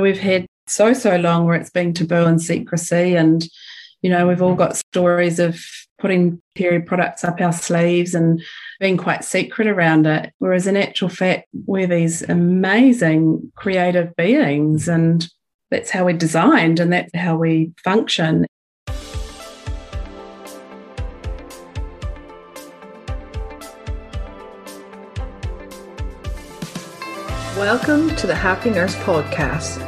We've had so, so long where it's been taboo and secrecy. And, you know, we've all got stories of putting period products up our sleeves and being quite secret around it. Whereas in actual fact, we're these amazing creative beings and that's how we're designed and that's how we function. Welcome to the Happy Nurse Podcast.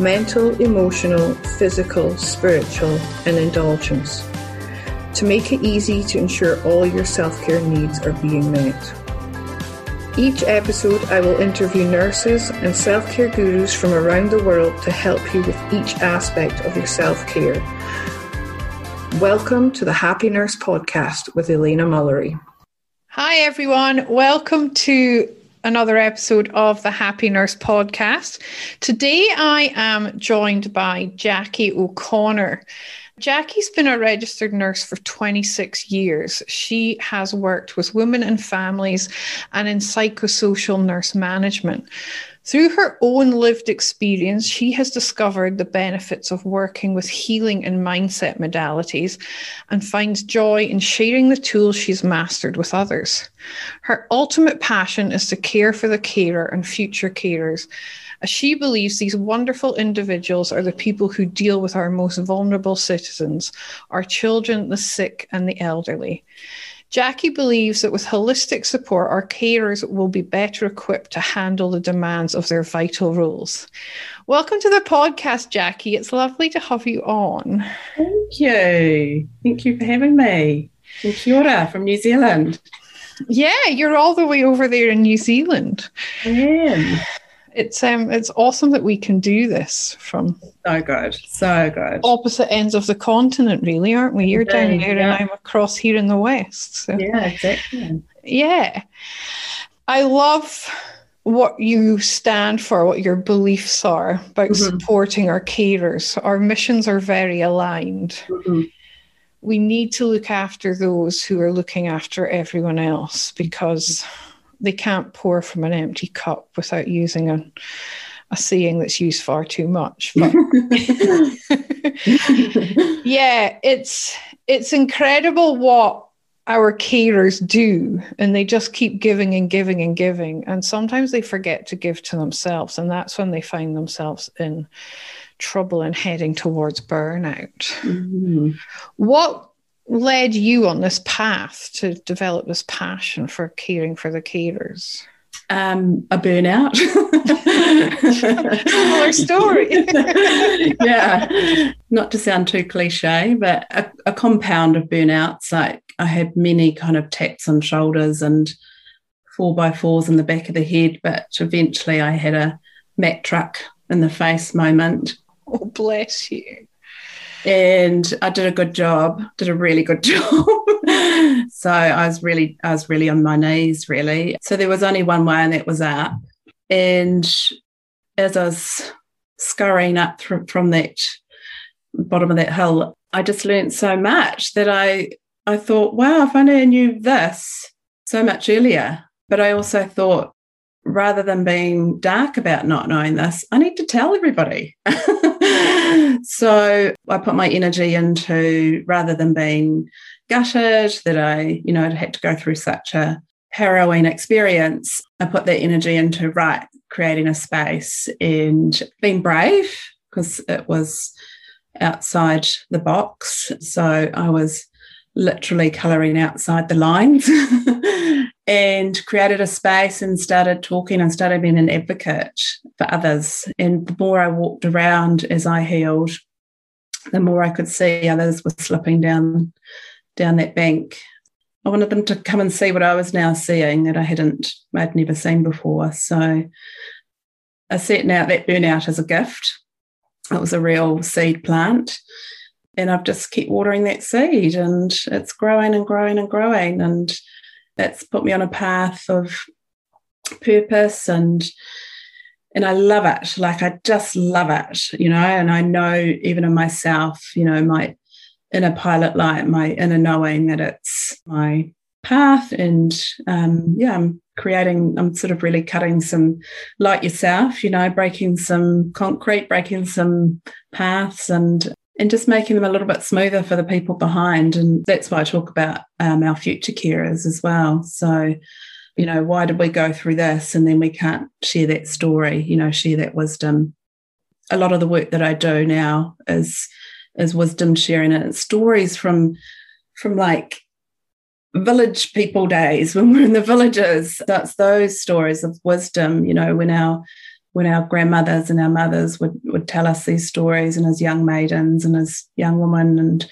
mental, emotional, physical, spiritual, and indulgence to make it easy to ensure all your self care needs are being met. Each episode, I will interview nurses and self care gurus from around the world to help you with each aspect of your self care. Welcome to the Happy Nurse Podcast with Elena Mullery. Hi, everyone. Welcome to another episode of the Happy Nurse podcast. Today I am joined by Jacqui O'Connor. Jacqui's been a registered nurse for 26 years. She has worked with women and families and in psychosocial nurse management. Through her own lived experience, she has discovered the benefits of working with healing and mindset modalities and finds joy in sharing the tools she's mastered with others. Her ultimate passion is to care for the carer and future carers as she believes these wonderful individuals are the people who deal with our most vulnerable citizens, our children, the sick, and the elderly. Jacqui believes that with holistic support, our carers will be better equipped to handle the demands of their vital roles. Welcome to the podcast, Jacqui. It's lovely to have you on. Thank you. Thank you for having me. And kia ora from New Zealand. Yeah, you're all the way over there in New Zealand. I am it's um it's awesome that we can do this from so good so good. opposite ends of the continent really aren't we? You're down there yeah. and i'm across here in the west so. Yeah exactly. Yeah. I love what you stand for what your beliefs are about mm-hmm. supporting our carers. Our missions are very aligned. Mm-hmm. we need to look after those who are looking after everyone else because they can't pour from an empty cup without using a, a saying that's used far too much. But yeah, it's it's incredible what our carers do and they just keep giving and giving and giving and sometimes they forget to give to themselves and that's when they find themselves in trouble and heading towards burnout mm-hmm. what led you on this path to develop this passion for caring for the carers? Um, a burnout. Similar story. yeah, not to sound too cliche, but a, a, compound of burnouts. Like I had many kind of taps on shoulders and four by fours in the back of the head, but eventually I had a Mack truck in the face moment. Oh, bless you and I did a good job, did a really good job. so I was really, I was really on my knees, really. So there was only one way, and that was up. And as I was scurrying up th- from that bottom of that hill, I just learned so much that I, I thought, wow, if only I knew this so much earlier. But I also thought, rather than being dark about not knowing this, I need to tell everybody. so I put my energy into rather than being gutted that I, you know, I'd had to go through such a harrowing experience, I put that energy into right, creating a space and being brave because it was outside the box. So I was literally colouring outside the lines and created a space and started talking and started being an advocate for others. And the more I walked around as I healed, the more I could see others were slipping down down that bank. I wanted them to come and see what I was now seeing that I hadn't I'd never seen before. So I set now that burnout as a gift. It was a real seed plant. And I've just kept watering that seed and it's growing and growing and growing. And that's put me on a path of purpose and and I love it. Like I just love it, you know, and I know even in myself, you know, my inner pilot light, my inner knowing that it's my path. And um, yeah, I'm creating, I'm sort of really cutting some like yourself, you know, breaking some concrete, breaking some paths and and just making them a little bit smoother for the people behind. And that's why I talk about um, our future carers as well. So, you know, why did we go through this and then we can't share that story, you know, share that wisdom. A lot of the work that I do now is is wisdom sharing and stories from from like village people days when we're in the villages. That's those stories of wisdom, you know, when our when our grandmothers and our mothers would, would tell us these stories and as young maidens and as young women and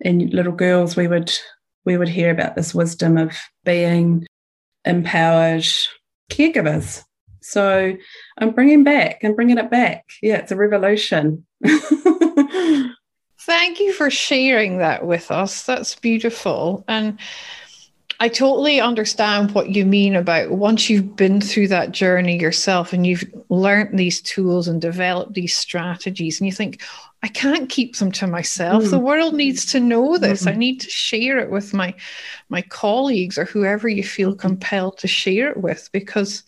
and little girls we would we would hear about this wisdom of being empowered caregivers. So i'm bringing back i'm bringing it back. Yeah it's a revolution. Thank you for sharing that with us. That's beautiful. And I totally understand what you mean about once you've been through that journey yourself and you've learned these tools and developed these strategies, and you think, I can't keep them to myself. Mm. The world needs to know this. Mm. I need to share it with my my colleagues or whoever you feel compelled to share it with because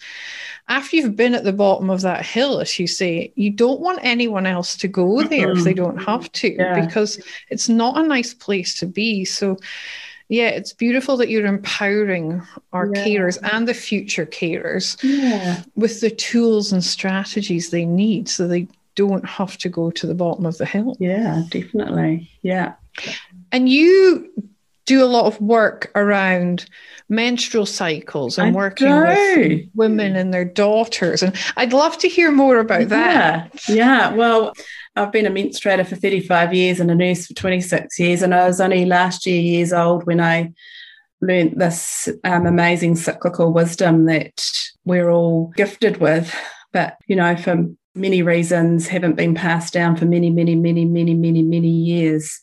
after you've been at the bottom of that hill, as you say, you don't want anyone else to go there mm-hmm. if they don't have to, yeah. because it's not a nice place to be. So yeah, it's beautiful that you're empowering our yeah. carers and the future carers yeah. with the tools and strategies they need so they don't have to go to the bottom of the hill. Yeah, definitely. Yeah. And you do a lot of work around menstrual cycles and I working do. with women and their daughters. And I'd love to hear more about that. yeah. that. Yeah. Well, I've been a menstruator for 35 years and a nurse for 26 years. And I was only last year years old when I learned this um, amazing cyclical wisdom that we're all gifted with, but, you know, for many reasons haven't been passed down for many, many, many, many, many, many years.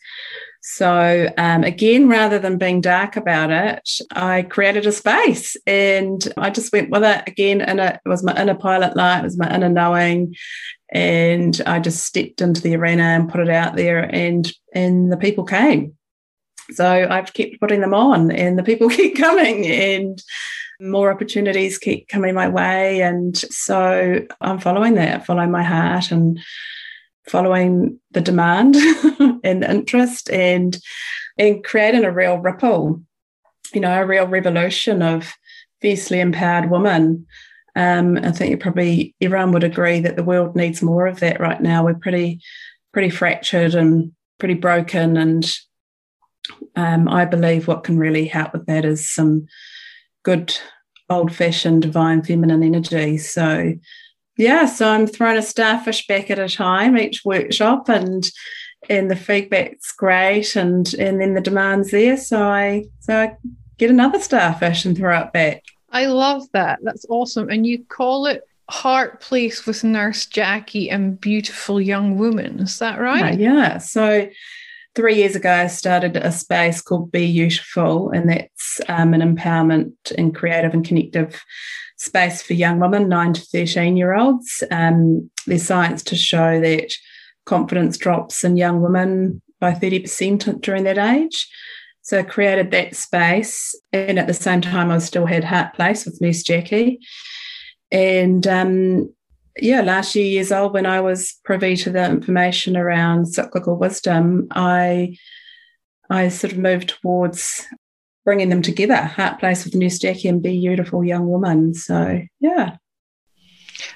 So, um, again, rather than being dark about it, I created a space and I just went with it again. And it was my inner pilot light, it was my inner knowing and I just stepped into the arena and put it out there, and and the people came. So I've kept putting them on, and the people keep coming, and more opportunities keep coming my way, and so I'm following that, following my heart, and following the demand and the interest, and and creating a real ripple, you know, a real revolution of fiercely empowered women um, I think you probably everyone would agree that the world needs more of that right now. We're pretty, pretty fractured and pretty broken, and um, I believe what can really help with that is some good old-fashioned divine feminine energy. So, yeah, so I'm throwing a starfish back at a time each workshop, and and the feedback's great, and and then the demand's there, so I so I get another starfish and throw it back. I love that. That's awesome. And you call it Heart Place with Nurse Jacqui and Beautiful Young Woman. Is that right? Yeah. yeah. So three years ago, I started a space called Be Beautiful, and that's um, an empowerment and creative and connective space for young women, nine to 13 year olds. Um, there's science to show that confidence drops in young women by 30% during that age. So I created that space. And at the same time, I still had Heart Place with Nurse Jacqui. And um, yeah, last year years old, when I was privy to the information around cyclical wisdom, I I sort of moved towards bringing them together. Heart Place with Nurse Jacqui and Be Beautiful Young Woman. So yeah.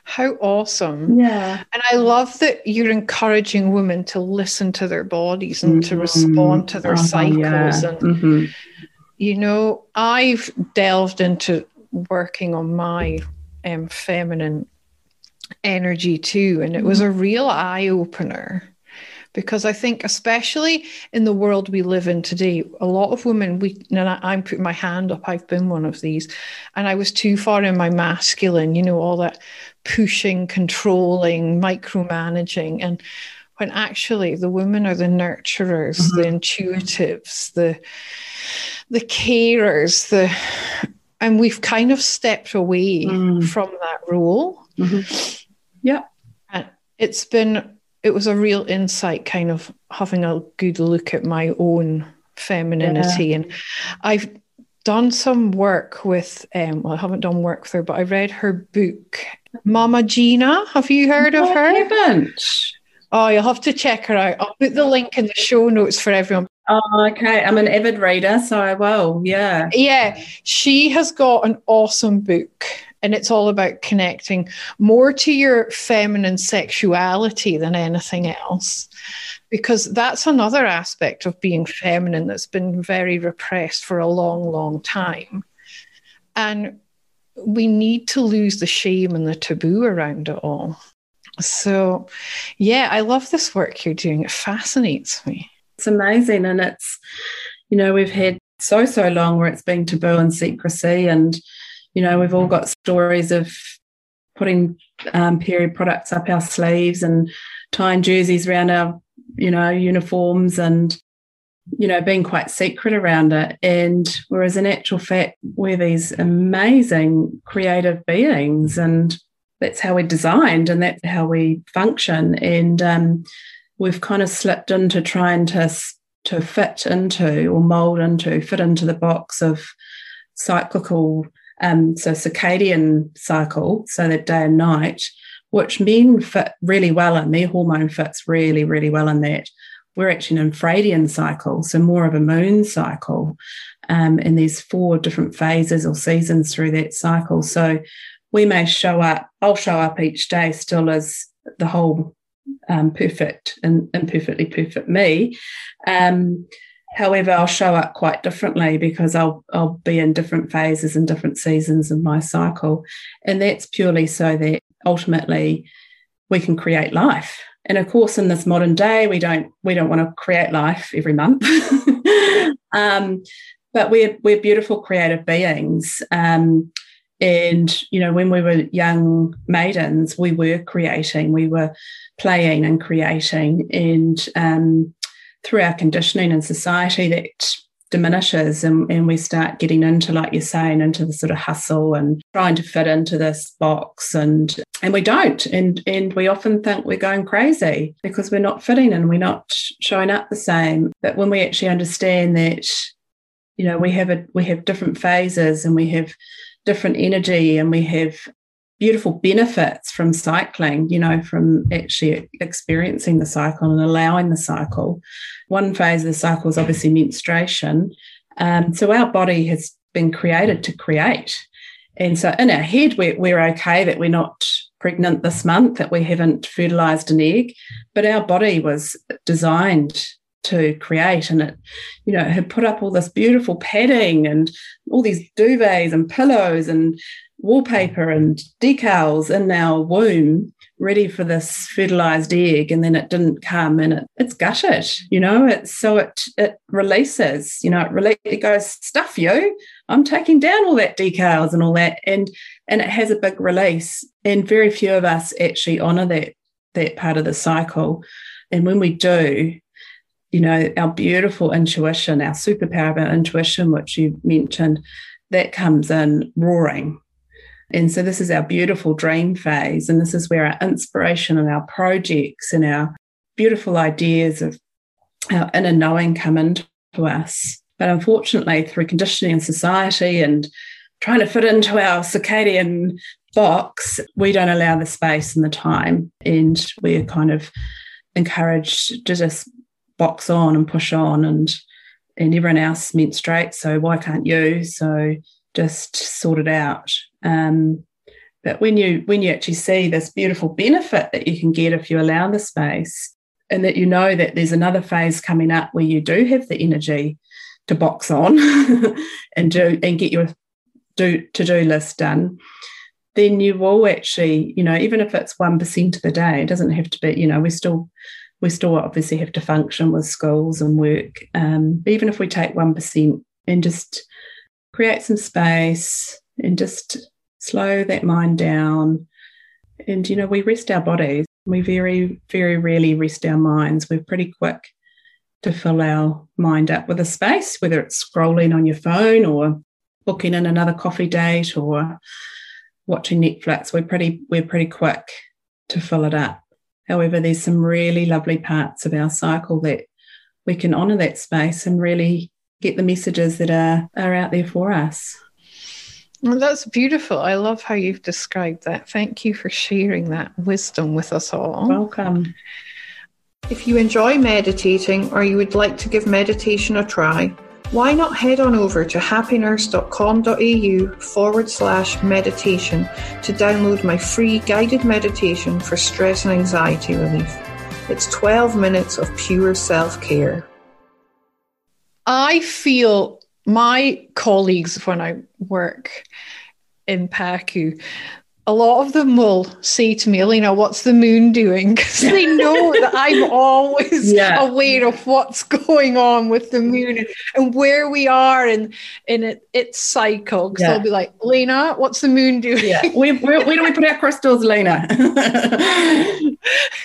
How awesome. Yeah. And I love that you're encouraging women to listen to their bodies and mm-hmm. to respond to their oh, cycles. Yeah. And, mm-hmm. you know, I've delved into working on my um, feminine energy too. And it was mm-hmm. a real eye opener because I think, especially in the world we live in today, a lot of women, we, and I, am putting my hand up, I've been one of these, and I was too far in my masculine, you know, all that pushing, controlling, micromanaging. And when actually the women are the nurturers, mm-hmm. the intuitives, the the carers, the and we've kind of stepped away mm. from that role. Mm-hmm. Yeah. And it's been it was a real insight kind of having a good look at my own femininity yeah. and i've done some work with um well i haven't done work with her but i read her book Mama Gena have you heard no, of her I haven't. oh you'll have to check her out i'll put the link in the show notes for everyone Oh, okay. I'm an avid reader, so I will. Yeah. Yeah. She has got an awesome book and it's all about connecting more to your feminine sexuality than anything else because that's another aspect of being feminine that's been very repressed for a long long time. And we need to lose the shame and the taboo around it all. So yeah i love this work you're doing. It fascinates me. It's amazing and it's you know we've had so so long where it's been taboo and secrecy and you know, we've all got stories of putting um, period products up our sleeves and tying jerseys around our, you know, uniforms and, you know, being quite secret around it. And whereas in actual fact, we're these amazing creative beings and that's how we're designed and that's how we function. And um, we've kind of slipped into trying to to fit into or mold into, fit into the box of cyclical um, so circadian cycle, so that day and night, which men fit really well in. Their hormone fits really, really well in that. We're actually an infradian cycle, so more of a moon cycle. Um, and there's four different phases or seasons through that cycle. So we may show up, I'll show up each day still as the whole um, perfect and imperfectly perfect me. Um, However, I'll show up quite differently because I'll I'll be in different phases and different seasons of my cycle, and that's purely so that ultimately we can create life. And of course, in this modern day, we don't we don't want to create life every month. um, but we're we're beautiful creative beings. Um, and you know, when we were young maidens, we were creating, we were playing and creating, and um, through our conditioning in society that diminishes and, and we start getting into like you're saying into the sort of hustle and trying to fit into this box and and we don't. And and we often think we're going crazy because we're not fitting and we're not showing up the same. But when we actually understand that you know we have a we have different phases and we have different energy and we have beautiful benefits from cycling, you know, from actually experiencing the cycle and allowing the cycle. One phase of the cycle is obviously menstruation. Um, so our body has been created to create. And so in our head, we're, we're okay that we're not pregnant this month, that we haven't fertilized an egg, but our body was designed to create and it you know had put up all this beautiful padding and all these duvets and pillows and wallpaper and decals in our womb ready for this fertilized egg and then it didn't come and it, it's gutted you know it's so it it releases you know it really it goes stuff you i'm taking down all that decals and all that and and it has a big release and very few of us actually honor that that part of the cycle and when we do you know our beautiful intuition our superpower of our intuition which you mentioned that comes in roaring and so this is our beautiful dream phase. And this is where our inspiration and our projects and our beautiful ideas of our inner knowing come into us. But unfortunately, through conditioning in society and trying to fit into our circadian box, we don't allow the space and the time. And we're kind of encouraged to just box on and push on and and everyone else menstruates, so why can't you? So just sort it out. Um, but when you when you actually see this beautiful benefit that you can get if you allow the space and that you know that there's another phase coming up where you do have the energy to box on and do and get your do to-do list done then you will actually you know even if it's 1% of the day it doesn't have to be you know we still we still obviously have to function with schools and work. Um, even if we take 1% and just create some space and just slow that mind down. And, you know, we rest our bodies. We very, very rarely rest our minds. We're pretty quick to fill our mind up with a space, whether it's scrolling on your phone or booking in another coffee date or watching Netflix. We're pretty, we're pretty quick to fill it up. However, there's some really lovely parts of our cycle that we can honour that space and really get the messages that are, are out there for us. Well, that's beautiful. I love how you've described that. Thank you for sharing that wisdom with us all. Welcome. If you enjoy meditating or you would like to give meditation a try, why not head on over to happynurse.com.au forward slash meditation to download my free guided meditation for stress and anxiety relief. It's 12 minutes of pure self care. I feel my colleagues when I work in Paku, a lot of them will say to me, Elena, what's the moon doing? Because they know that I'm always yeah. aware of what's going on with the moon and, and where we are in, in it, its cycle. Because yeah. they'll be like, Lena, what's the moon doing? Yeah. Where, where, where do we put our crystals, Lena?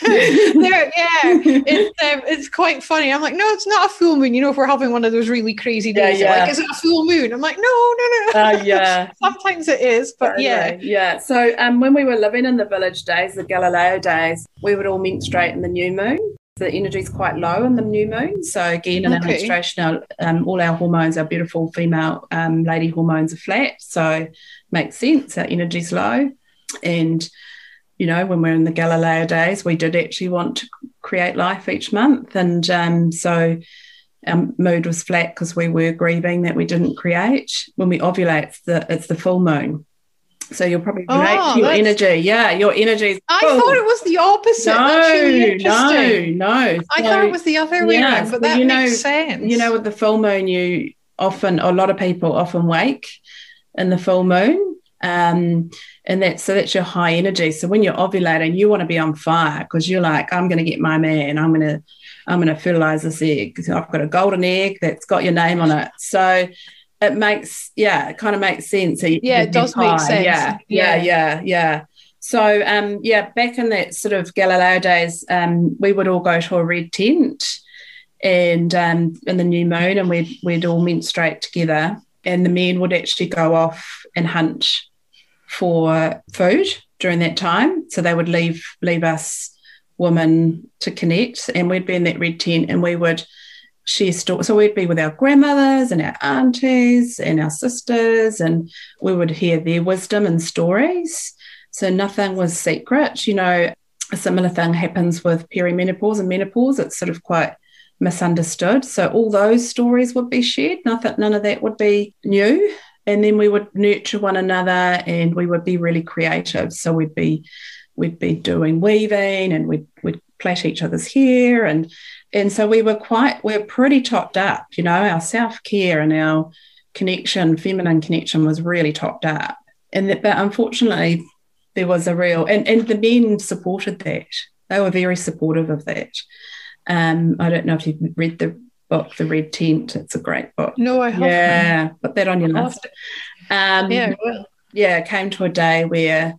there, yeah, it's um, it's quite funny. I'm like, no, it's not a full moon. You know, if we're having one of those really crazy days, yeah, yeah. like, is it a full moon? I'm like, no, no, no. Uh, yeah. Sometimes it is, but yeah, yeah. So um, when we were living in the village days, the Galileo days, we would all menstruate in the new moon. The energy is quite low in the new moon. So again, in okay. our menstruation, our, um, all our hormones, our beautiful female um, lady hormones are flat. So makes sense. Our energy's low, and you know, when we're in the Galileo days, we did actually want to create life each month. And um, so our mood was flat because we were grieving that we didn't create. When we ovulate, it's the, it's the full moon. So you'll probably relate oh, to your energy. Yeah, your energy. Is, I thought it was the opposite. No, really no, no. I thought it was the other way yeah, around, but that you makes know, sense. You know, with the full moon, you often, a lot of people often wake in the full moon um, and that's so that's your high energy. So when you're ovulating, you want to be on fire because you're like, I'm going to get my man. I'm going to, I'm going to fertilize this egg. I've got a golden egg that's got your name on it. So it makes, yeah, it kind of makes sense. yeah, it does high. make sense. Yeah, yeah, yeah, yeah, yeah. So um, yeah, back in that sort of Galileo days, um, we would all go to a red tent and um, in the new moon, and we'd we'd all menstruate together and the men would actually go off and hunt for food during that time. So they would leave leave us women to connect, and we'd be in that red tent, and we would stories. So we'd be with our grandmothers and our aunties and our sisters, and we would hear their wisdom and stories. So nothing was secret. You know, a similar thing happens with perimenopause and menopause. It's sort of quite misunderstood. So all those stories would be shared. Nothing, none of that would be new. And then we would nurture one another, and we would be really creative. So we'd be we'd be doing weaving, and we'd we'd plait each other's hair, and and so we were quite we we're pretty topped up. You know, our self care and our connection, feminine connection, was really topped up. And that, but unfortunately, there was a real and and the men supported that. They were very supportive of that. Um, I don't know if you've read the book, The Red Tent. It's a great book. No, I haven't. Yeah, put that on your list. Um, yeah, well. yeah, it came to a day where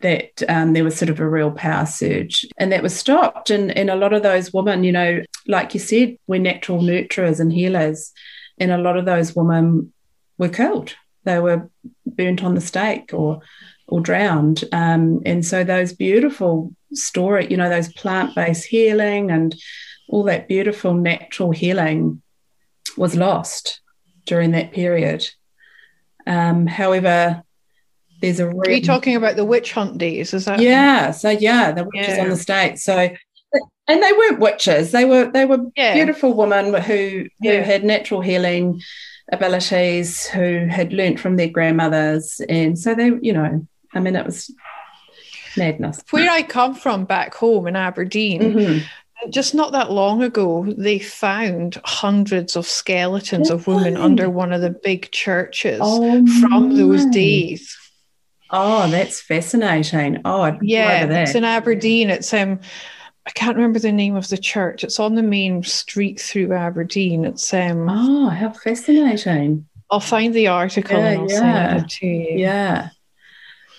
that um, there was sort of a real power surge and that was stopped. And, and a lot of those women, you know, like you said, we're natural nurturers and healers. And a lot of those women were killed. They were burnt on the stake or or drowned. Um, and so those beautiful story, you know, those plant-based healing and all that beautiful natural healing was lost during that period. Um, however, there's a. Re- Are you talking about the witch hunt days? Is that? Yeah. So yeah, the witches yeah. on the state. So, and they weren't witches. They were they were yeah. beautiful women who who yeah. had natural healing abilities, who had learnt from their grandmothers, and so they, you know, I mean, it was madness. Where I come from back home in Aberdeen, Mhm. just not that long ago, they found hundreds of skeletons of women under one of the big churches Oh, from those days. Oh, that's fascinating. Oh, I'd Yeah, it's in Aberdeen. It's um, I can't remember the name of the church. It's on the main street through Aberdeen. It's um, oh, how fascinating. I'll find the article Yeah, and I'll yeah. send it to you. Yeah.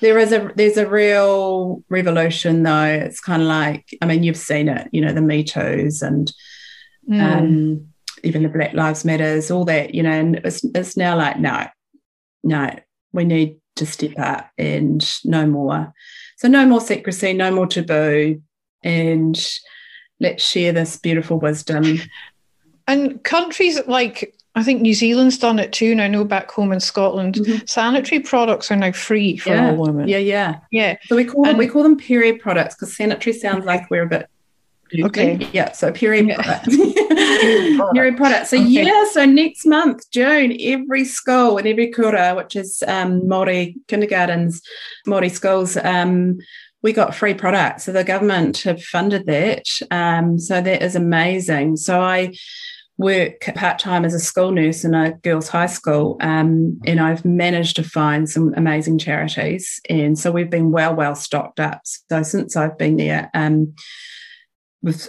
There is a there's a real revolution though. It's kind of like I mean you've seen it, you know, the Me Too's and Mm. um, even the Black Lives Matters, all that, you know, and it's it's now like no, no, we need to step up and no more. So no more secrecy, no more taboo, and let's share this beautiful wisdom. And countries like I think New Zealand's done it too. And I know back home in Scotland, Mhm. sanitary products are now free for Yeah. all women. Yeah, yeah. Yeah. So we call them we call them period products because sanitary sounds like we're a bit Okay. Yeah, so period Yeah. products. products. period products. So Okay. yeah, so next month, June, every school and every kura, which is um Māori kindergartens, Māori schools, um, we got free products. So the government have funded that. Um, so that is amazing. So I work part time as a school nurse in a girls' high school, um, and I've managed to find some amazing charities, and so we've been well, well stocked up. So since I've been there, um,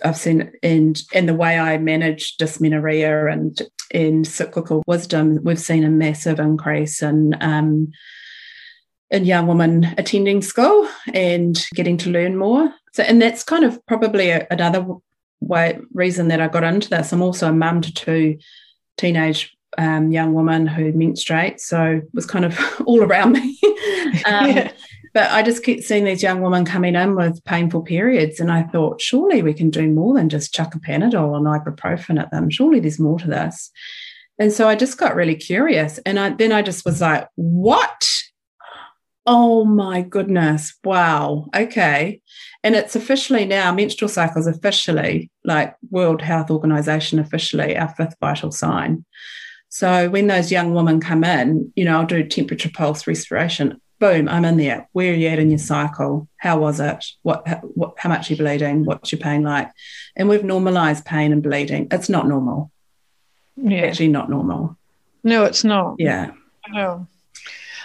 I've seen and and the way I manage dysmenorrhea and in cyclical wisdom, we've seen a massive increase in. Um, in young women attending school and getting to learn more. So, and that's kind of probably a, another way reason that I got into this. I'm also a mum to two teenage um, young women who menstruate, so it was kind of all around me. um, Yeah. But I just kept seeing these young women coming in with painful periods, and I thought, surely we can do more than just chuck a Panadol and ibuprofen at them. Surely there's more to this. And so I just got really curious, and I then I just was like, what? Oh my goodness. Wow. Okay. And it's officially now, menstrual cycles officially, like World Health Organization officially, our fifth vital sign. So when those young women come in, you know, I'll do temperature pulse respiration. Boom, I'm in there. Where are you at in your cycle? How was it? What, what how much are you bleeding? What's your pain like? And we've normalized pain and bleeding. It's not normal. Yeah. Actually not normal. No, it's not. Yeah. No.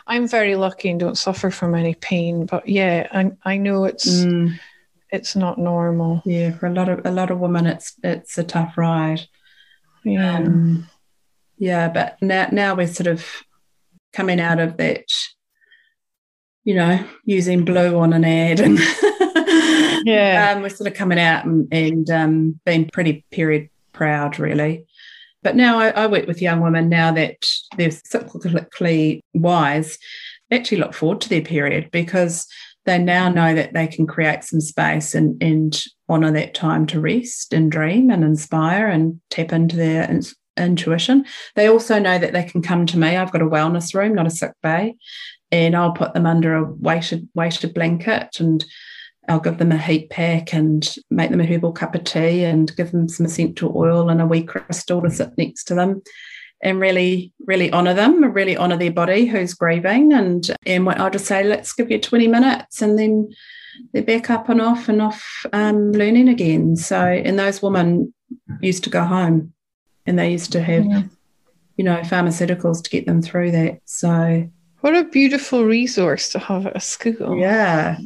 I'm very lucky and don't suffer from any pain, but yeah, I I know it's Mm, it's not normal. yeah. For a lot of a lot of women it's it's a tough ride. Yeah. Um, yeah, but now now we're sort of coming out of that, you know, using blue on an ad and Yeah. um, we're sort of coming out and, and um, being pretty period proud, really. But now I, I work with young women now that they're cyclically wise, actually look forward to their period because they now know that they can create some space and, and honor that time to rest and dream and inspire and tap into their in- intuition. They also know that they can come to me. I've got a wellness room, not a sick bay, and I'll put them under a weighted weighted blanket and I'll give them a heat pack and make them a herbal cup of tea and give them some essential oil and a wee crystal to sit next to them and really, really honour them, really honour their body who's grieving. And, and I'll just say, let's give you 20 minutes and then they're back up and off and off um, learning again. So, and those women used to go home and they used to have, Yeah. you know, pharmaceuticals to get them through that. So, What a beautiful resource to have at a school. Yeah.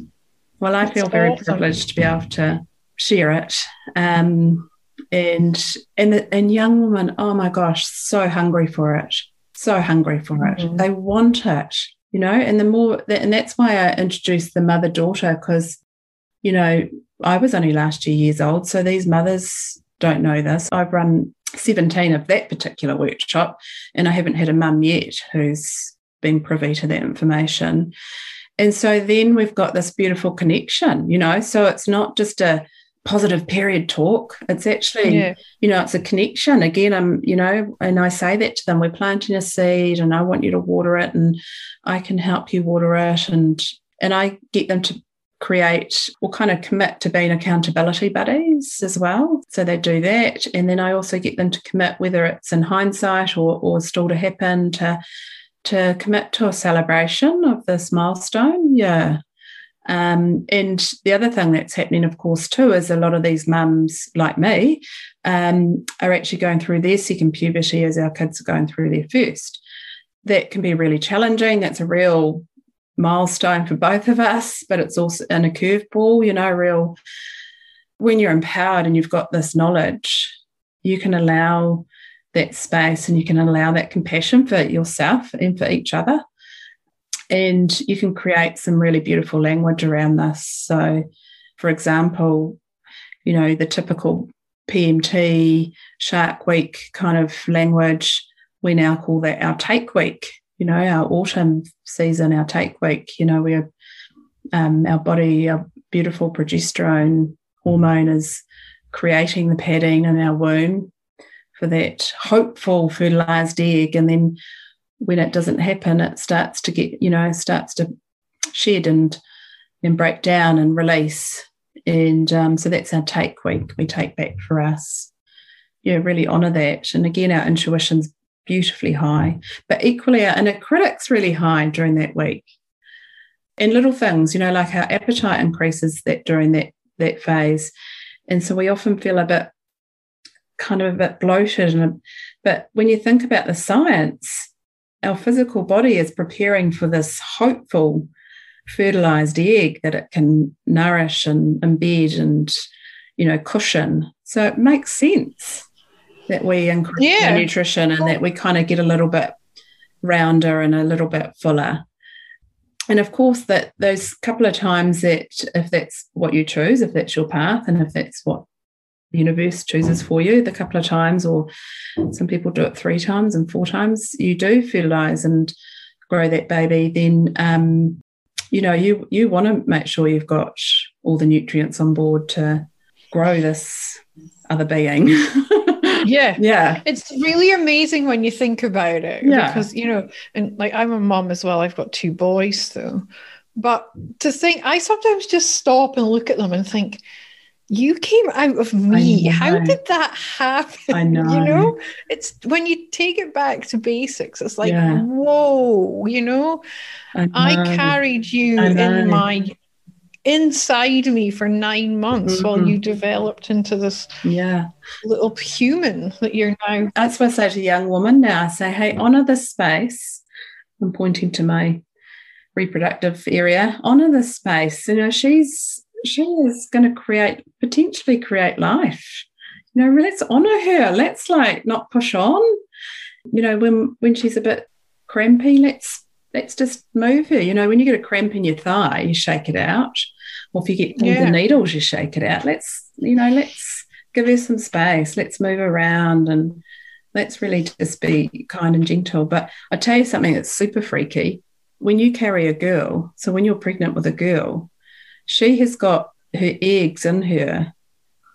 Well, I That's feel very awesome. privileged to be able to share it. Um, and and and young women, oh my gosh, so hungry for it, so hungry for it. Mhm. They want it, you know. And the more, and that's why I introduced the mother daughter because, you know, I was only last year years old, so these mothers don't know this. I've run seventeen of that particular workshop, and I haven't had a mum yet who's been privy to that information. And so then we've got this beautiful connection, you know. So it's not just a positive period talk. It's actually, Yeah. you know, it's a connection. Again, I'm, you know, and I say that to them, we're planting a seed and I want you to water it and I can help you water it. And and I get them to create or kind of commit to being accountability buddies as well. So they do that. And then I also get them to commit, whether it's in hindsight or, or still to happen, to to commit to a celebration of this milestone. Yeah. Um, and the other thing that's happening, of course, too, is a lot of these mums like me um, are actually going through their second puberty as our kids are going through their first. That can be really challenging. That's a real milestone for both of us, but it's also in a curveball, you know, real. When you're empowered and you've got this knowledge, you can allow that space and you can allow that compassion for yourself and for each other. And you can create some really beautiful language around this. So, for example, you know, the typical PMT, Shark Week kind of language, we now call that our take week, you know, our autumn season, our take week. You know, we're um, our body, our beautiful progesterone hormone is creating the padding in our womb for that hopeful fertilized egg. And then when it doesn't happen, it starts to get, you know, starts to shed and then break down and release. And um, so that's our take week. We take back for us. Yeah, really honor that. And again, our intuition's beautifully high, but equally our inner critic's really high during that week. And little things, you know, like our appetite increases that during that that phase. And so we often feel a bit kind of a bit bloated. And but when you think about the science, our physical body is preparing for this hopeful fertilized egg that it can nourish and embed and you know cushion. So it makes sense that we increase yeah. nutrition and that we kind of get a little bit rounder and a little bit fuller. And of course, that those couple of times that if that's what you choose, if that's your path, and if that's what the universe chooses for you the couple of times, or some people do it three times and four times, you do fertilize and grow that baby, then um, you know you you want to make sure you've got all the nutrients on board to grow this other being. yeah yeah it's really amazing when you think about it yeah. because you know and like i'm a mom as well i've got two boys though but to think i sometimes just stop and look at them and think you came out of me. How did that happen? I know. You know, it's when you take it back to basics, it's like, yeah. whoa, you know, I, know. I carried you in my inside me for nine months mm-hmm. while you developed into this yeah little human that you're now. That's what I say to a young woman now. I say, hey, honor this space. I'm pointing to my reproductive area. Honor this space. You know, she's she is going to create potentially create life. You know let's honor her. Let's like not push on. You know when when she's a bit crampy let's let's just move her. You know when you get a cramp in your thigh you shake it out. Or if you get yeah. the needles you shake it out. Let's you know let's give her some space. Let's move around and let's really just be kind and gentle. But i tell you something that's super freaky. When you carry a girl so when you're pregnant with a girl she has got her eggs in her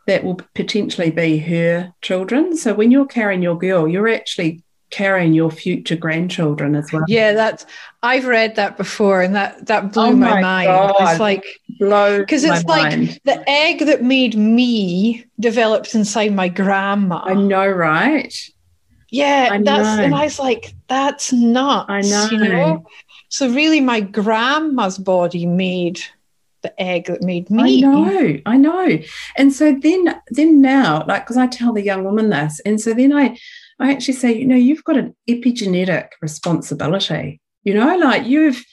that will potentially be her children. So when you're carrying your girl, you're actually carrying your future grandchildren as well. Yeah, that's I've read that before and that that blew oh my, my, mind. God. It's like blow because it's like mind. the egg that made me developed inside my grandma. I know, right? Yeah, I that's know. and I was like, that's nuts. I know. You know? So really my grandma's body made the egg that made me. I know, I know. And so then, then now, like, because I tell the young woman this, and so then I, I actually say, you know, you've got an epigenetic responsibility. You know, like you've,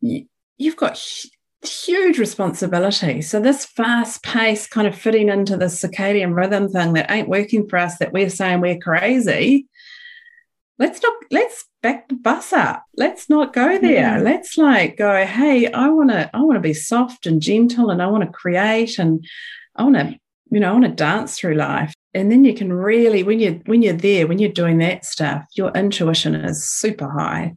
you've got huge responsibility. So this fast pace kind of fitting into the circadian rhythm thing that ain't working for us, that we're saying we're crazy let's not let's back the bus up. Let's not go there. Let's like go hey i want to i want to be soft and gentle and i want to create and i want to you know i want to dance through life. And then you can really when you when you're there when you're doing that stuff your intuition is super high.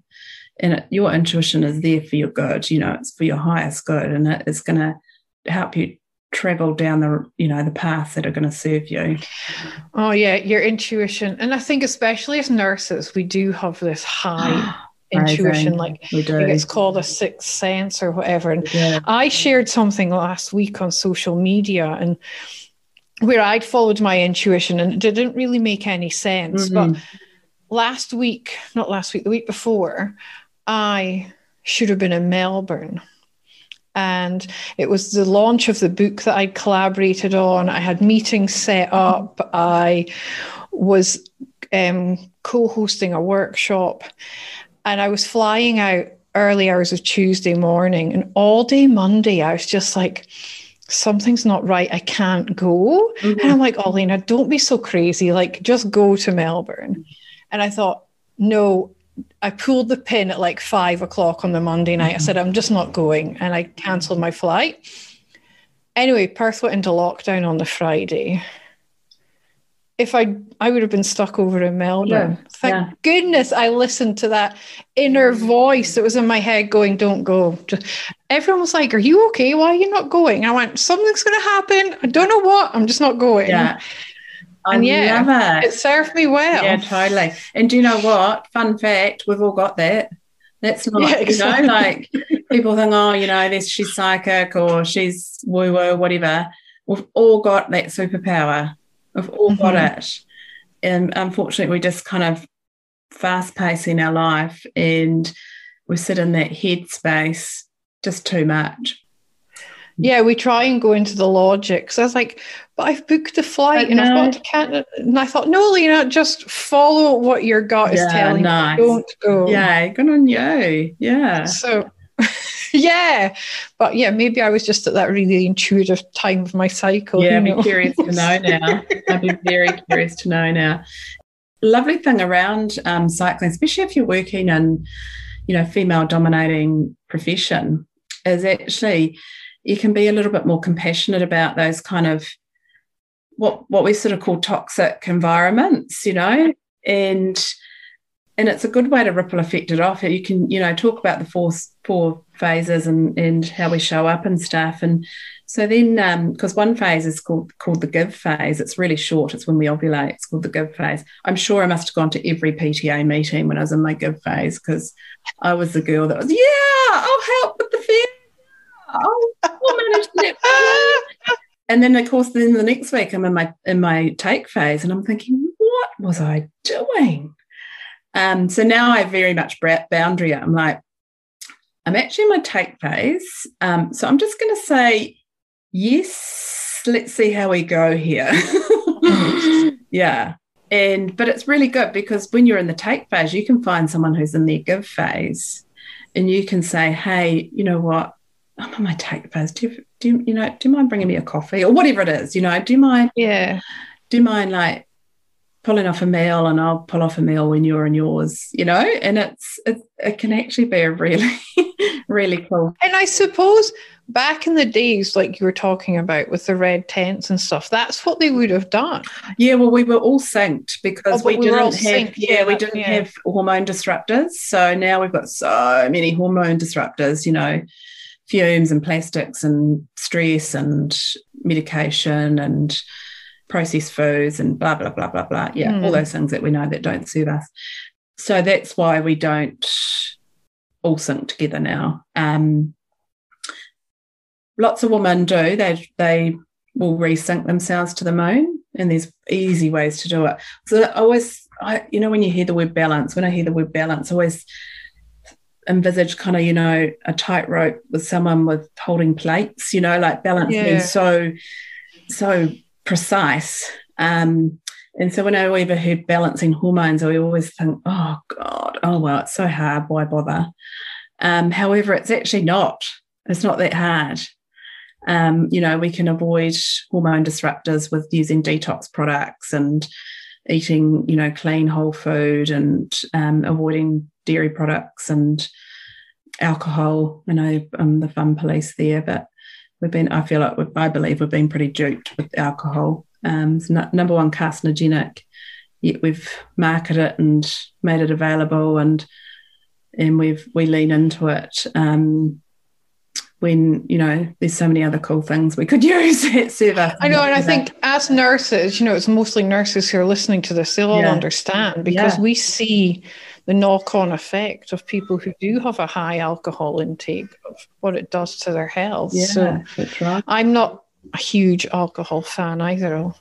And it, your intuition is there for your good you know it's for your highest good and it is going to help you travel down the you know the path that are going to serve you oh yeah your intuition and i think especially as nurses we do have this high intuition like it's called a sixth sense or whatever and yeah. i shared something last week on social media and where i'd followed my intuition and it didn't really make any sense mm-hmm. but last week, not last week, the week before, I should have been in Melbourne. And it was the launch of the book that I collaborated on. I had meetings set up. I was um, co hosting a workshop. And I was flying out early hours of Tuesday morning. And all day Monday, I was just like, something's not right. I can't go. Mm-hmm. And I'm like, Olena, don't be so crazy. Like, just go to Melbourne. And I thought, no, I pulled the pin at like five o'clock on the Monday night. Mm-hmm. I said, I'm just not going. And I cancelled my flight. Anyway, Perth went into lockdown on the Friday. If I I would have been stuck over in Melbourne. Yeah, Thank yeah. goodness I listened to that inner voice that was in my head going, Don't go. Just, everyone was like, Are you okay? Why are you not going? I went, Something's gonna happen. I don't know what. I'm just not going. Yeah. I and yeah, it. it served me well. Yeah, totally. And do you know what? Fun fact: we've all got that. That's not, yeah, exactly. you know, like people think, oh, you know, this she's psychic or she's woo woo, whatever. We've all got that superpower. We've all mm-hmm. got it. And unfortunately, we just kind of fast pace in our life and we sit in that headspace just too much. Yeah, we try and go into the logic. So I was like, but I've booked a flight and I've got to Canada. And I thought, no, Lena, just follow what your gut is telling nice. you. Don't go. Yeah, good on you. Yeah. So, yeah. But yeah, maybe I was just at that really intuitive time of my cycle. Yeah, I'd be curious to know now. I'd be very curious to know now. Lovely thing around um, cycling, especially if you're working in, you know, female dominating profession, is actually you can be a little bit more compassionate about those kind of what what we sort of call toxic environments, you know, and and it's a good way to ripple effect it off. You can, you know, talk about the four four phases and and how we show up and stuff. And so then, because um, one phase is called called the give phase. It's really short. It's when we ovulate. It's called the give phase. I'm sure I must have gone to every PTA meeting when I was in my give phase because I was the girl that was, yeah, I'll help with the fear. I'll, I'll manage and then of course then the next week i'm in my in my take phase and i'm thinking what was i doing? Um so now i very much boundary. I'm like i'm actually in my take phase. Um so i'm just going to say yes let's see how we go here. Yeah. And but it's really good because when you're in the take phase you can find someone who's in their give phase and you can say hey you know what I'm on my take phase. Do you, do you, you know, do you mind bringing me a coffee or whatever it is? You know, do you mind? Yeah. Do you mind like pulling off a meal and I'll pull off a meal when you're in yours, you know? And it's, it, it can actually be a really, really cool. And I suppose back in the days, like you were talking about with the red tents and stuff, that's what they would have done. Yeah, well, we were all synced because oh, we, we, didn't have, synced, yeah, yeah, we didn't yeah. have hormone disruptors. So now we've got so many hormone disruptors, you know fumes and plastics and stress and medication and processed foods and blah blah blah blah blah. Yeah mm. all those things that we know that don't serve us. So that's why we don't all sync together now. Um, lots of women do. They they will resync themselves to the moon and there's easy ways to do it. So i always i you know when you hear the word balance when i hear the word balance I always envisage kind of you know a tightrope with someone with holding plates you know like balance yeah. being so so precise um and so when I ever heard balancing hormones, I always think, oh God, oh well, it's so hard. Why bother? Um, however, it's actually not. It's not that hard. Um, you know, we can avoid hormone disruptors with using detox products and eating, you know, clean whole food and um, avoiding dairy products and alcohol. I know I'm the fun police there, but we've been, I feel like, I believe we've been pretty duped with alcohol. Um, it's not, number one carcinogenic, yet we've marketed it and made it available and and we've we lean into it. Um, when you know there's so many other cool things we could use at server. I know, and I think as nurses, you know, it's mostly nurses who are listening to this. They'll all understand because yeah. we see the knock-on effect of people who do have a high alcohol intake of what it does to their health. Yeah, so right. I'm not a huge alcohol fan either. I'll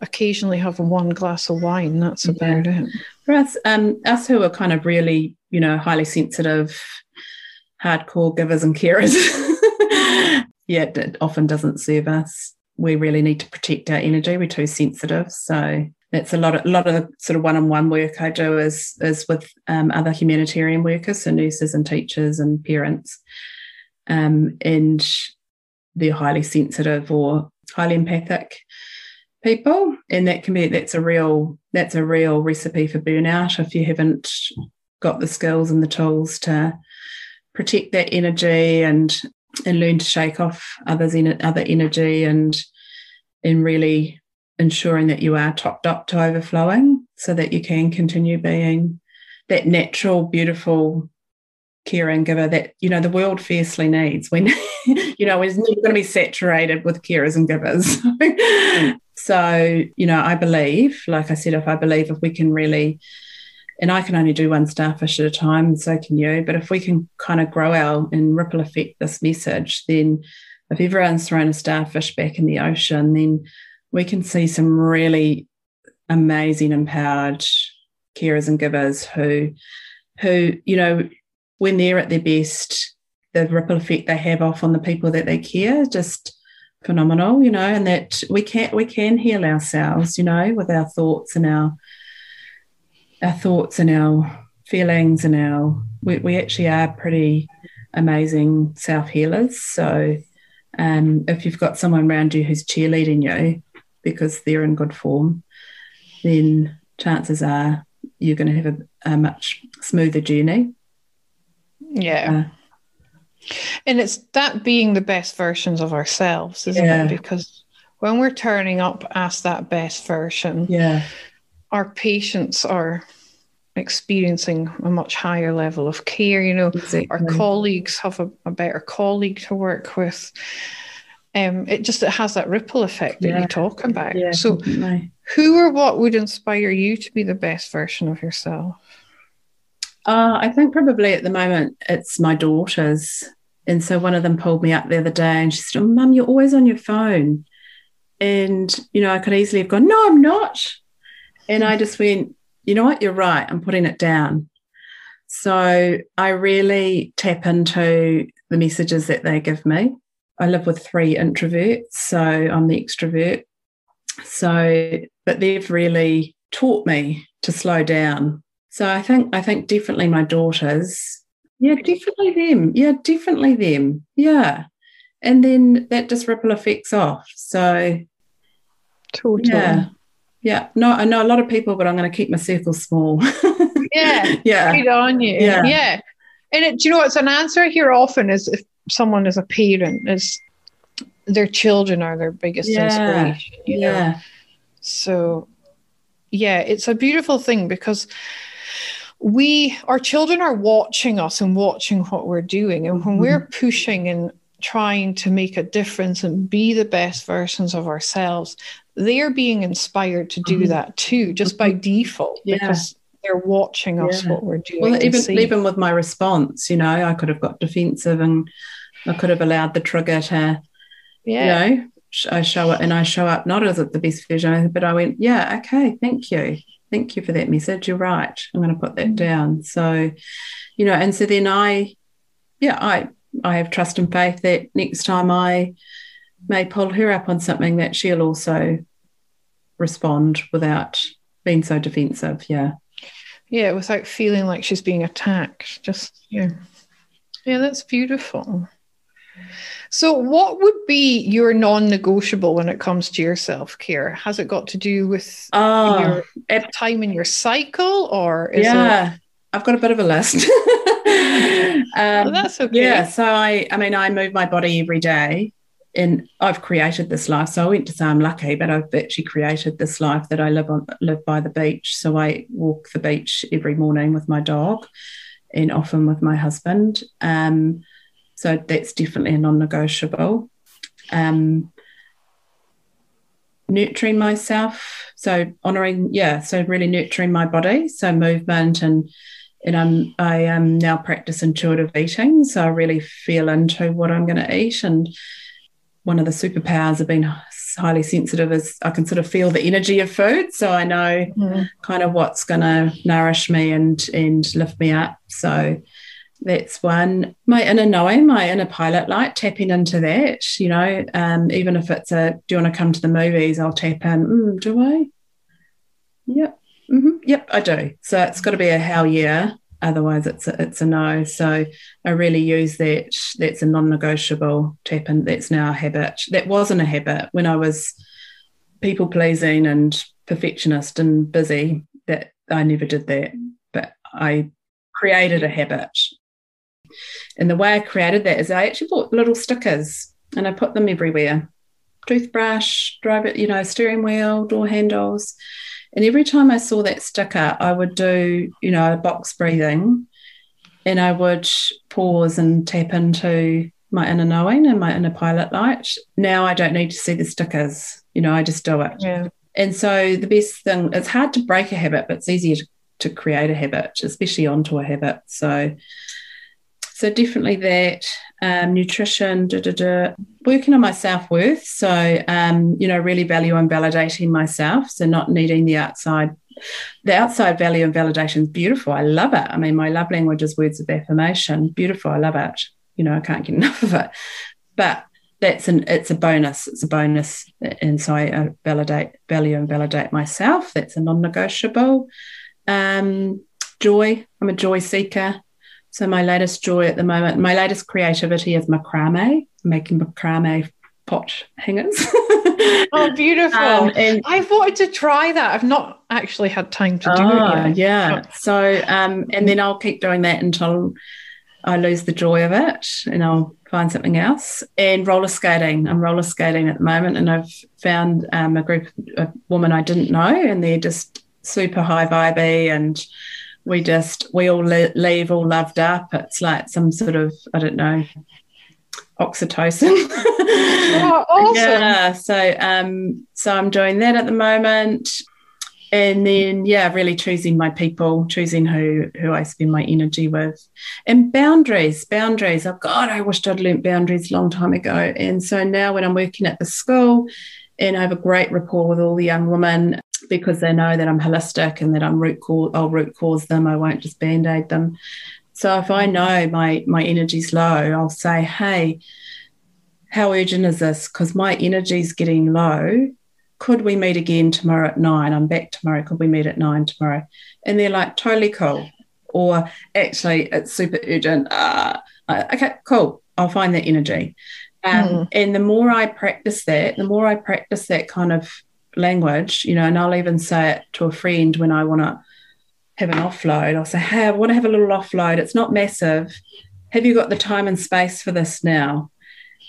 occasionally have one glass of wine. That's about yeah. it. For us, um, us who are kind of really, you know, highly sensitive, hardcore givers and carers, yeah, it often doesn't serve us. We really need to protect our energy. We're too sensitive. So that's a lot of a lot of the sort of one-on-one work I do is is with um, other humanitarian workers, so nurses and teachers and parents, um, and they're highly sensitive or highly empathic people, and that can be that's a real that's a real recipe for burnout if you haven't got the skills and the tools to protect that energy and and learn to shake off others in other energy and and really ensuring that you are topped up to overflowing so that you can continue being that natural beautiful caring giver that you know the world fiercely needs. When you know it's never going to be saturated with carers and givers. So you know i believe like i said if i believe if we can really and i can only do one starfish at a time so can you but if we can kind of grow our and ripple effect this message then if everyone's thrown a starfish back in the ocean then we can see some really amazing empowered carers and givers who who you know when they're at their best, the ripple effect they have off on the people that they care just phenomenal, you know, and that we can we can heal ourselves, you know, with our thoughts and our our thoughts and our feelings and our we, we actually are pretty amazing self healers. So um, if you've got someone around you who's cheerleading you because they're in good form, then chances are you're going to have a, a much smoother journey. Yeah. Uh, and it's that being the best versions of ourselves, isn't yeah. it? Because when we're turning up as that best version, yeah, our patients are experiencing a much higher level of care. You know, exactly. our colleagues have a, a, better colleague to work with. Um, it just it has that ripple effect that yeah. you talk about. Yeah, so, definitely. who or what would inspire you to be the best version of yourself? Uh, I think probably at the moment it's my daughters. And so one of them pulled me up the other day and she said, oh, Mum, you're always on your phone. And, you know, I could easily have gone, No, I'm not. And I just went, You know what? You're right. I'm putting it down. So I really tap into the messages that they give me. I live with three introverts, so I'm the extrovert. So, but they've really taught me to slow down so I think I think definitely my daughters. Yeah, definitely them. Yeah, definitely them. Yeah. And then that just ripple effects off. So totally. Yeah. Yeah. No, I know a lot of people, but I'm going to keep my circle small. yeah. Yeah. Good on you. Yeah. yeah. And it, do you know what's an answer here often is if someone as a parent, is their children are their biggest yeah. inspiration. yeah. Know? So yeah, it's a beautiful thing because we our children are watching us and watching what we're doing and when we're mm-hmm. pushing and trying to make a difference and be the best versions of ourselves they're being inspired to do mm-hmm. that too just by mm-hmm. default yeah. because they're watching us yeah. what we're doing well even even with my response you know i could have got defensive and i could have allowed the trigger to yeah you know I show it and I show up not as the best version, but I went, yeah, okay, thank you thank you for that message. You're right. I'm going to put that mm. down. So, you know, and so then I, yeah, I, I have trust and faith that next time I may pull her up on something that she'll also respond without being so defensive. Yeah. Yeah, without feeling like she's being attacked. Just, yeah. Yeah, that's beautiful. So, what would be your non negotiable when it comes to your self care? Has it got to do with uh, your it, time in your cycle or yeah, it... I've got a bit of a list. um, well, that's okay. Yeah. So, I, I mean, I move my body every day and I've created this life. So I went to say I'm lucky, but I've actually created this life that I live on live by the beach. So I walk the beach every morning with my dog and often with my husband. Um, so that's definitely a non negotiable. Um, nurturing myself. So honoring, yeah, so really nurturing my body. So movement and and I'm I am now practice intuitive eating. So I really feel into what I'm going to eat and one of the superpowers of being highly sensitive is I can sort of feel the energy of food. So I know mm. kind of what's going to nourish me and, and lift me up. So that's one. My inner knowing, my inner pilot light, tapping into that, you know, um, even if it's a, do you want to come to the movies? I'll tap in, mm, do I? Yep. Mm-hmm. Yep, I do. So it's got to be a hell yeah. Otherwise, it's a, it's a no. So I really use that. That's a non-negotiable tap and That's now a habit. That wasn't a habit when I was people pleasing and perfectionist and busy. That I never did that, but I created a habit. And the way I created that is I actually bought little stickers and I put them everywhere. Toothbrush, driver, you know, steering wheel, door handles. And every time I saw that sticker, I would do, you know, a box breathing and I would pause and tap into my inner knowing and my inner pilot light. Now I don't need to see the stickers, you know, I just do it. Yeah. And so the best thing, it's hard to break a habit, but it's easier to, to create a habit, especially onto a habit. So, so definitely that um, nutrition, da, da, da. working on my self worth. So, um, you know, really value and validating myself. So, not needing the outside. The outside value and validation is beautiful. I love it. I mean, my love language is words of affirmation. Beautiful. I love it. You know, I can't get enough of it. But that's an it's a bonus. It's a bonus. And so I validate, value and validate myself. That's a non-negotiable. Um, joy. I'm a joy seeker. So my latest joy at the moment, my latest creativity is macrame, making macrame pot hangers. oh, beautiful! Um, and, I've wanted to try that. I've not actually had time to do oh, it yet. Yeah. So, um, and then I'll keep doing that until I lose the joy of it, and I'll find something else. And roller skating. I'm roller skating at the moment, and I've found um, a group of women I didn't know, and they're just super high vibey and we just we all leave all loved up. It's like some sort of I don't know oxytocin. oh, awesome. Yeah. So um so I'm doing that at the moment. And then yeah, really choosing my people, choosing who who I spend my energy with. And boundaries, boundaries. Oh God, I wished I'd learnt boundaries a long time ago. And so now when I'm working at the school and I have a great rapport with all the young women, because they know that I'm holistic and that I'm root cause, I'll root cause them. I won't just band aid them. So if I know my my energy's low, I'll say, hey, how urgent is this? Because my energy's getting low. Could we meet again tomorrow at nine? I'm back tomorrow. Could we meet at nine tomorrow? And they're like, totally cool. Or actually, it's super urgent. Uh, okay, cool. I'll find that energy. Um, mm. And the more I practice that, the more I practice that kind of language, you know, and I'll even say it to a friend when I want to have an offload. I'll say, Hey, I want to have a little offload. It's not massive. Have you got the time and space for this now?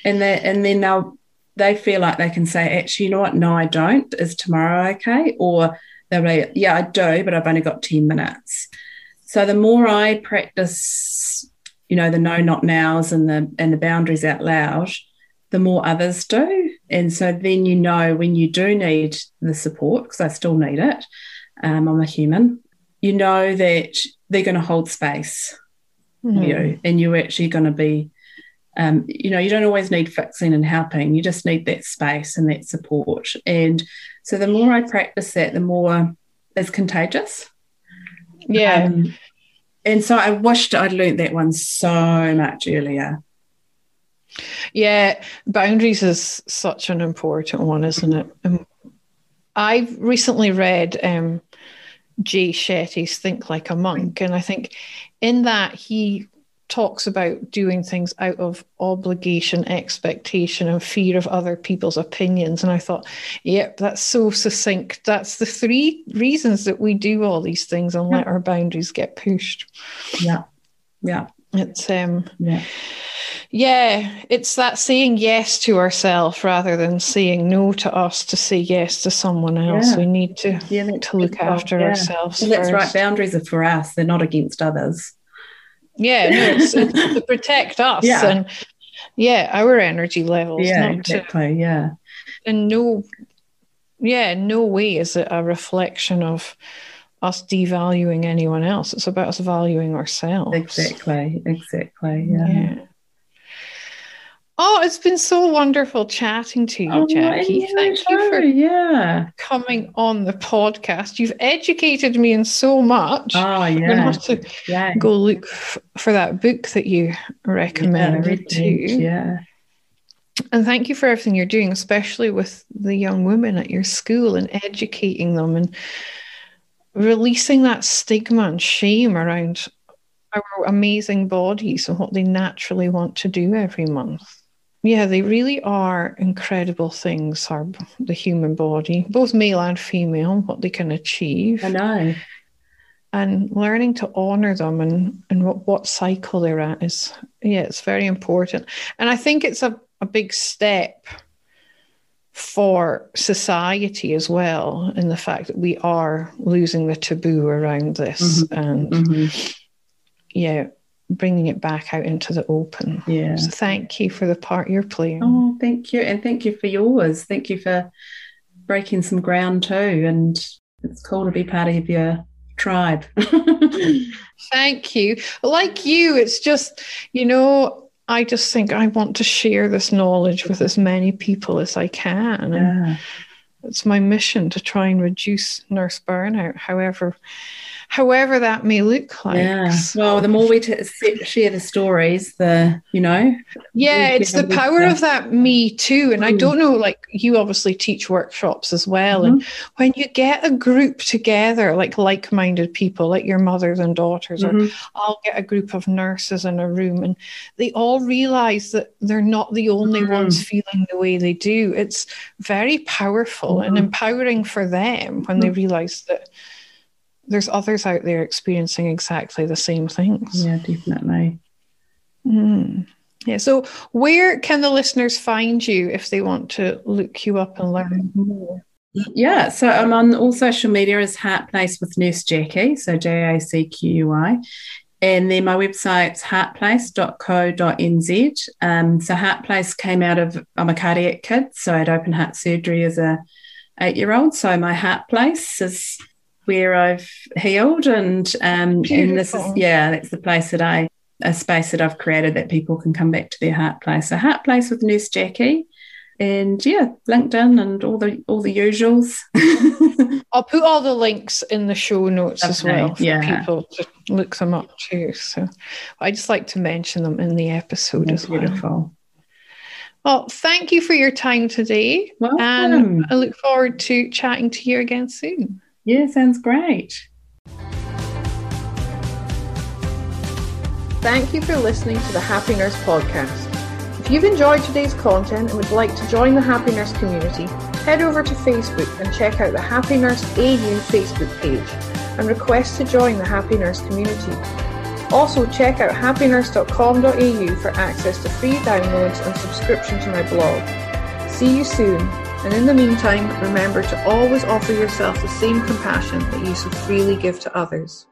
And that and then they'll they feel like they can say, actually, you know what? No, I don't. Is tomorrow okay? Or they'll be, yeah, I do, but I've only got 10 minutes. So the more I practice, you know, the no, not nows and the and the boundaries out loud, the more others do. And so then you know when you do need the support, because I still need it, um, I'm a human, you know that they're going to hold space mm-hmm. you know, and you're actually going to be, um, you know, you don't always need fixing and helping. You just need that space and that support. And so the more I practice that, the more it's contagious. Yeah. Um, and so I wished I'd learnt that one so much earlier. Yeah, boundaries is such an important one, isn't it? Um, I've recently read um, Jay Shetty's Think Like a Monk, and I think in that he talks about doing things out of obligation, expectation, and fear of other people's opinions. And I thought, yep, that's so succinct. That's the three reasons that we do all these things and let our boundaries get pushed. Yeah. Yeah. It's um yeah yeah, it's that saying yes to ourselves rather than saying no to us to say yes to someone else. Yeah. We need to, yeah, to look after yeah. ourselves. Well, that's right. Boundaries are for us, they're not against others. Yeah, no, it's, it's to protect us yeah. and yeah, our energy levels. Yeah, exactly. To, yeah. And no, yeah, no way is it a reflection of us devaluing anyone else. It's about us valuing ourselves. Exactly. Exactly. yeah. yeah. Oh, it's been so wonderful chatting to you, Oh, Jacqui. Thank you for yeah. coming on the podcast. You've educated me in so much. Oh I'm going to have to Yeah. go look f- for that book that you recommended really too. Yeah. And thank you for everything you're doing, especially with the young women at your school and educating them and releasing that stigma and shame around our amazing bodies and what they naturally want to do every month. Yeah, they really are incredible things, our, the human body, both male and female, what they can achieve I know. and learning to honor them and, and what, what cycle they're at is yeah it's very important and i think it's a, a big step for society as well in the fact that we are losing the taboo around this and Mhm. yeah bringing it back out into the open Yeah. so thank you for the part you're playing Oh, thank you. And thank you for yours. Thank you for breaking some ground too. And it's cool to be part of your tribe. Thank you. Like you, it's just, you know, I just think I want to share this knowledge with as many people as I can. And yeah. it's my mission to try and reduce nurse burnout, however, however that may look like. yeah. So- Well, the more we t- share the stories, the, you know, yeah, it's the power lift of that me too. And I Mm. don't know, like you obviously teach workshops as well. And Mm-hmm. when you get a group together, like like minded people, like your mothers and daughters, or Mhm. I'll get a group of nurses in a room and they all realize that they're not the only Mhm. ones feeling the way they do. It's very powerful and Mhm. empowering for them when they realize that there's others out there experiencing exactly the same things. yeah, definitely. Mm. Yeah. So, where can the listeners find you if they want to look you up and learn more? Yeah, so I'm on all social media as Heart Place with Nurse Jacqui, so J A C Q U I. And then my website's heartplace.co.nz. Um, so Heart Place came out of I'm a cardiac kid, so I had open heart surgery as a eight year old. So my Heart Place is where I've healed, and um, and this is yeah, that's the place that I a space that I've created that people can come back to their heart place. A Heart Place with Nurse Jacqui and yeah, LinkedIn and all the all the usuals. I'll put all the links in the show notes as well for yeah. people to look them up too. So, I just like to mention them in the episode as well. Beautiful. Well, thank you for your time today. Welcome. And I look forward to chatting to you again soon. Yeah, sounds great. Thank you for listening to the Happy Nurse podcast. If you've enjoyed today's content and would like to join the Happy Nurse community, head over to Facebook and check out the Happy Nurse AU Facebook page and request to join the Happy Nurse community. Also, check out happynurse.com.au for access to free downloads and subscription to my blog. See you soon, and in the meantime, remember to always offer yourself the same compassion that you so freely give to others.